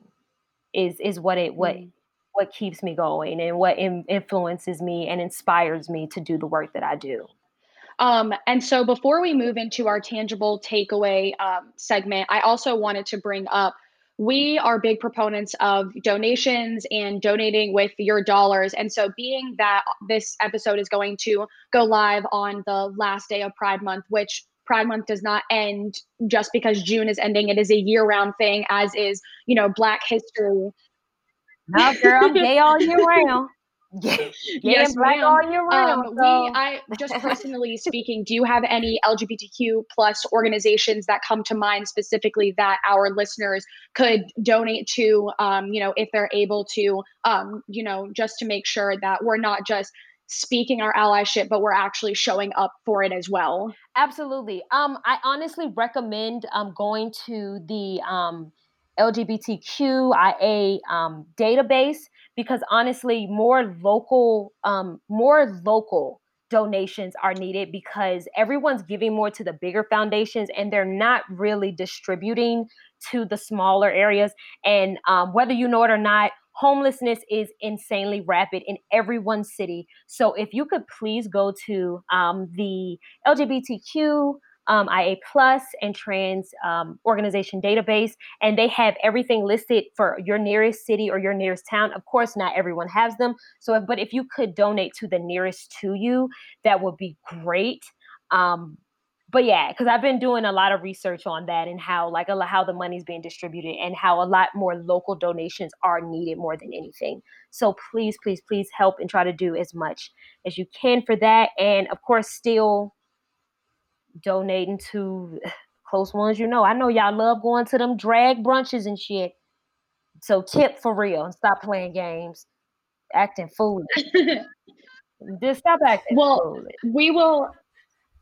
is is what it what mm. what keeps me going and what in, influences me and inspires me to do the work that I do. Um, and so before we move into our tangible takeaway um, segment, I also wanted to bring up we are big proponents of donations and donating with your dollars. And so, being that this episode is going to go live on the last day of Pride Month, which Pride Month does not end just because June is ending, it is a year round thing, as is, you know, Black history. No, girl, gay all year round. yes, black on your um, so. we, I just personally speaking, do you have any LGBTQ plus organizations that come to mind specifically that our listeners could donate to? Um, you know, if they're able to, um, you know, just to make sure that we're not just speaking our allyship, but we're actually showing up for it as well. Absolutely. Um, I honestly recommend um going to the um LGBTQIA um, database because honestly, more local, um, more local donations are needed because everyone's giving more to the bigger foundations and they're not really distributing to the smaller areas. And um, whether you know it or not, homelessness is insanely rapid in everyone's city. So if you could please go to um, the LGBTQ um, IA Plus and Trans um, Organization database, and they have everything listed for your nearest city or your nearest town. Of course, not everyone has them. So, if, but if you could donate to the nearest to you, that would be great. Um, but yeah, because I've been doing a lot of research on that and how like a, how the money's being distributed and how a lot more local donations are needed more than anything. So please, please, please help and try to do as much as you can for that. And of course, still donating to close ones you know. I know y'all love going to them drag brunches and shit. So tip for real and stop playing games, acting foolish. Just stop acting well, foolish. We will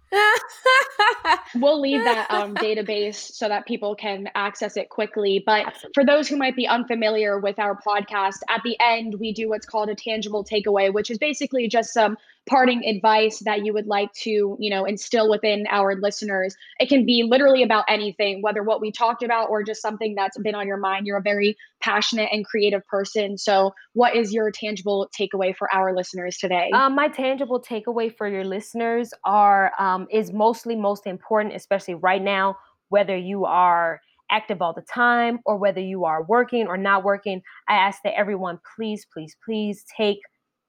we'll leave that um, database so that people can access it quickly. But for those who might be unfamiliar with our podcast, at the end, we do what's called a tangible takeaway, which is basically just some parting advice that you would like to, you know, instill within our listeners. It can be literally about anything, whether what we talked about or just something that's been on your mind. You're a very passionate and creative person. So, what is your tangible takeaway for our listeners today? Um, my tangible takeaway for your listeners are um, is mostly most important, especially right now, whether you are active all the time or whether you are working or not working, I ask that everyone please, please, please take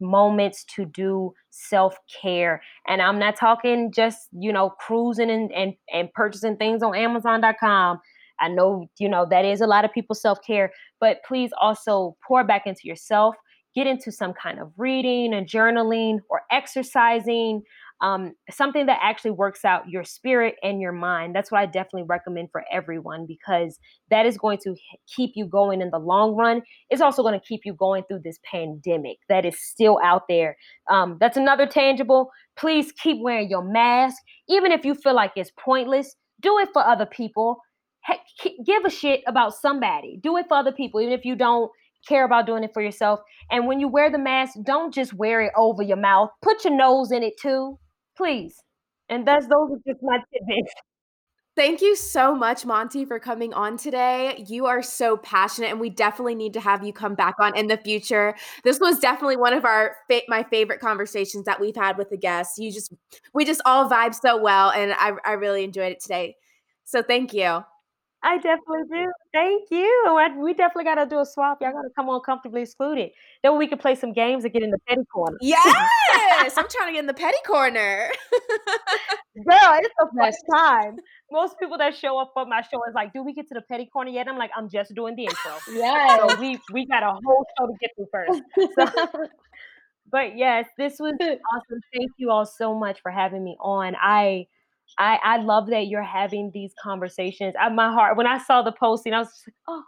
moments to do self-care. And i'm not talking just you know cruising and and, and purchasing things on amazon.com i know you know that is a lot of people's self-care but please also pour back into yourself get into some kind of reading and journaling or exercising um, something that actually works out your spirit and your mind. That's what I definitely recommend for everyone because that is going to keep you going in the long run. It's also going to keep you going through this pandemic that is still out there. Um, that's another tangible. Please keep wearing your mask, even if you feel like it's pointless. Do it for other people. give a shit about somebody. Do it for other people, even if you don't care about doing it for yourself. And when you wear the mask, don't just wear it over your mouth. Put your nose in it too please. And that's those are just my tidbits. Thank you so much, Monty, for coming on today. You are so passionate, and we definitely need to have you come back on in the future. This was definitely one of our fa- my favorite conversations that we've had with the guests. You just we just all vibe so well, and I I really enjoyed it today. So thank you. I definitely do. Thank you. Oh, we definitely got to do a swap. Y'all got to come on comfortably excluded. Then we can play some games and get in the petty corner. Yes, I'm trying to get in the petty corner. Girl, it's the first time. Most people that show up on my show is like, "Do we get to the petty corner yet?" I'm like, "I'm just doing the intro." Yeah. So we we got a whole show to get through first. So, but yes, this was awesome. Thank you all so much for having me on. I I, I love that you're having these conversations. I, my heart, when I saw the posting, I was like, oh,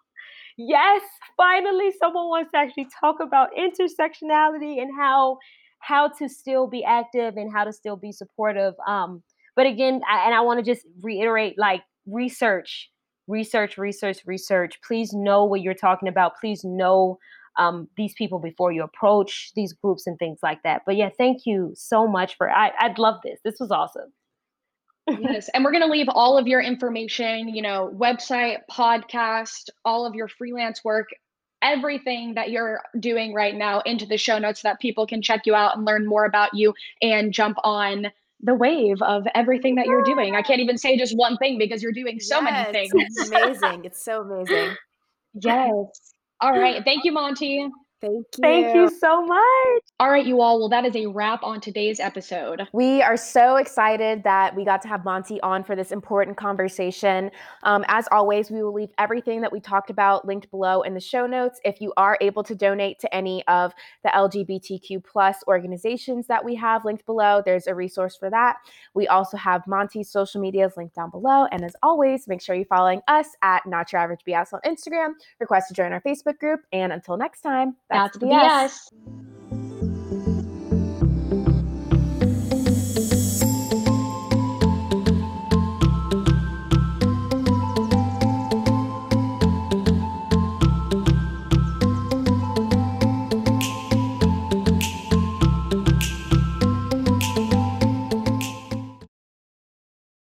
yes, finally someone wants to actually talk about intersectionality and how how to still be active and how to still be supportive. Um, but again, I, and I want to just reiterate, like research, research, research, research. Please know what you're talking about. Please know um, these people before you approach these groups and things like that. But yeah, thank you so much for. I, I'd love this. This was awesome yes. And we're going to leave all of your information, you know, website, podcast, all of your freelance work, everything that you're doing right now into the show notes so that people can check you out and learn more about you and jump on the wave of everything that you're doing. I can't even say just one thing because you're doing so yes, many things. It's amazing. It's so amazing. Yes. All right. Thank you, Monty. Thank you. Thank you so much. All right, you all. Well, that is a wrap on today's episode. We are so excited that we got to have Monty on for this important conversation. Um, as always, we will leave everything that we talked about linked below in the show notes. If you are able to donate to any of the LGBTQ plus organizations that we have linked below, there's a resource for that. We also have Monty's social medias linked down below. And as always, make sure you're following us at Not Your Average BS on Instagram. Request to join our Facebook group. And until next time, that's, that's BS. BS.